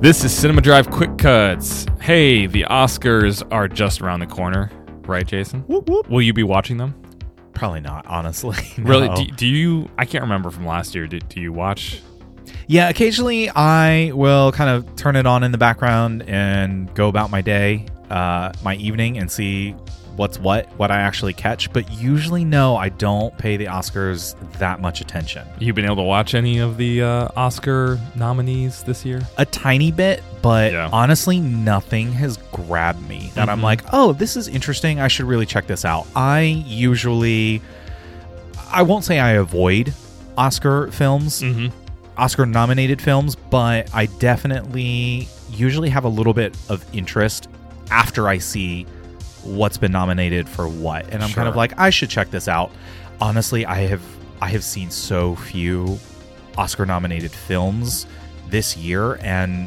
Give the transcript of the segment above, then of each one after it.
This is Cinema Drive Quick Cuts. Hey, the Oscars are just around the corner, right, Jason? Whoop, whoop. Will you be watching them? Probably not, honestly. Really? Do, do you? I can't remember from last year. Do, do you watch? yeah, occasionally I will kind of turn it on in the background and go about my day, uh, my evening, and see what's what, what I actually catch. But usually, no, I don't pay the Oscars that much attention. You been able to watch any of the uh, Oscar nominees this year? A tiny bit, but Yeah. honestly, nothing has grabbed me that I'm Mhm. like, oh, this is interesting. I should really check this out. I usually, I won't say I avoid Oscar films, Mm-hmm. Oscar nominated films, but I definitely usually have a little bit of interest after I see what's been nominated for what. And I'm kind of like, I should check this out. Honestly, I have I have seen so few Oscar nominated films this year and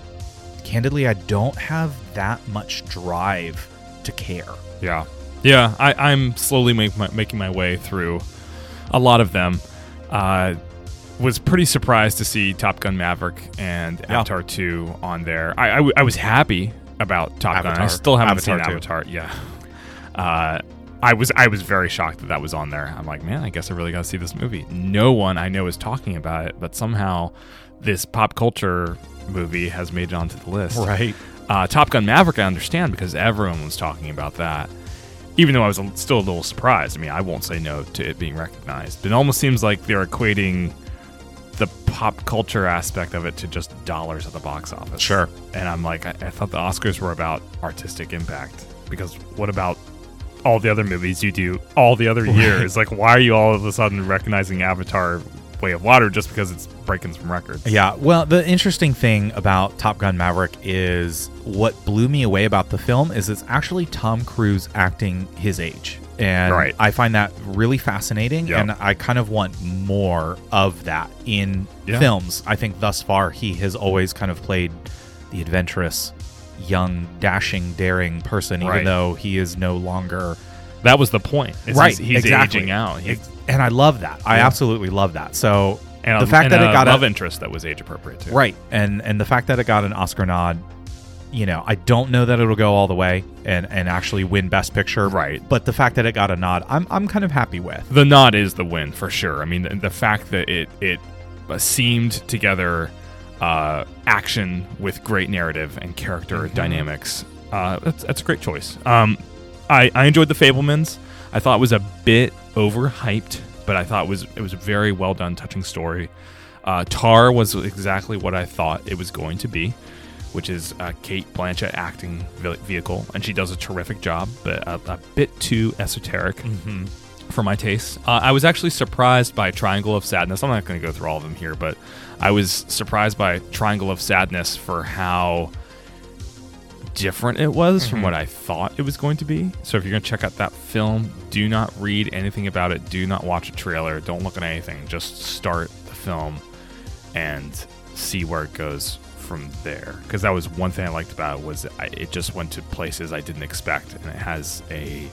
candidly I don't have that much drive to care. Yeah, yeah. I, I'm slowly my, making my way through a lot of them. Uh, was pretty surprised to see Top Gun Maverick and Yeah. Avatar 2 on there. I, I, w- I was happy about Top Gun. I still haven't Avatar seen 2. Avatar. Yeah. Uh, I was I was very shocked that that was on there. I'm like, man, I guess I really got to see this movie. No one I know is talking about it, but somehow this pop culture movie has made it onto the list. Right. Uh, Top Gun Maverick, I understand because everyone was talking about that. Even though I was a- still a little surprised. I mean, I won't say no to it being recognized. But it almost seems like they're equating the pop culture aspect of it to just dollars at the box office. Sure. And I'm like, I, I thought the Oscars were about artistic impact. Because what about all the other movies you do all the other years? Like, why are you all of a sudden recognizing Avatar Way of Water just because it's breaking some records? Yeah, well, the interesting thing about Top Gun Maverick is what blew me away about the film is it's actually Tom Cruise acting his age. And Right. I find that really fascinating Yep. and I kind of want more of that in Yeah. films. I think thus far he has always kind of played the adventurous, young, dashing, daring person Right. even though he is no longer That was the point. is right. He's, he's exactly. aging out. And I love that. I absolutely love that. So and the a, fact and that a it got a- love interest that was age appropriate too. Right. And and the fact that it got an Oscar nod, you know, I don't know that it'll go all the way and and actually win best picture. Right. But the fact that it got a nod, I'm I'm kind of happy with. The nod is the win for sure. I mean, the, the fact that it it uh, seemed together uh, action with great narrative and character Mhm. dynamics. Uh, that's that's a great choice. Um, I I enjoyed the Fabelmans. I thought it was a bit overhyped, but I thought it was it was a very well done, touching story. Uh, Tar was exactly what I thought it was going to be, which is a Cate Blanchett acting vehicle, and she does a terrific job, but a, a bit too esoteric Mm-hmm. For my taste. Uh, I was actually surprised by Triangle of Sadness. I'm not going to go through all of them here, but I was surprised by Triangle of Sadness for how different it was from Mhm. what I thought it was going to be. So if you're going to check out that film, do not read anything about it. Do not watch a trailer. Don't look at anything. Just start the film and see where it goes from there. Because that was one thing I liked about it was I, it just went to places I didn't expect, and it has a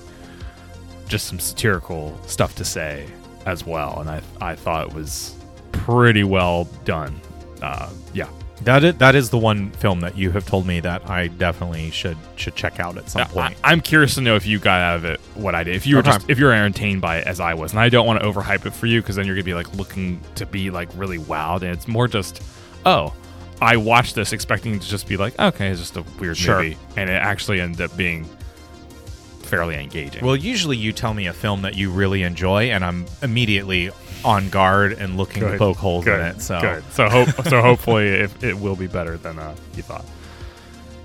just some satirical stuff to say as well. And I I thought it was pretty well done. Uh, yeah, That is, that is the one film that you have told me that I definitely should should check out at some point. I, am curious to know if you got out of it what I did. If you were Okay. just if you're entertained by it as I was, and I don't want to overhype it for you because then you're gonna be like looking to be like really wowed, and it's more just oh. I watched this expecting to just be like, okay, it's just a weird Sure. movie, and it actually ended up being fairly engaging. well, usually you tell me a film that you really enjoy, and I'm immediately on guard and looking to poke holes good, in it. So good. So hope so. Hopefully, if it will be better than uh, you thought.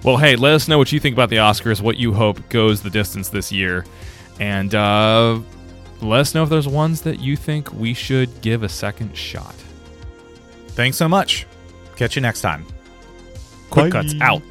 Well, hey, let us know what you think about the Oscars. What you hope goes the distance this year, and uh, let us know if there's ones that you think we should give a second shot. thanks so much. Catch you next time. Quick Bye. cuts out.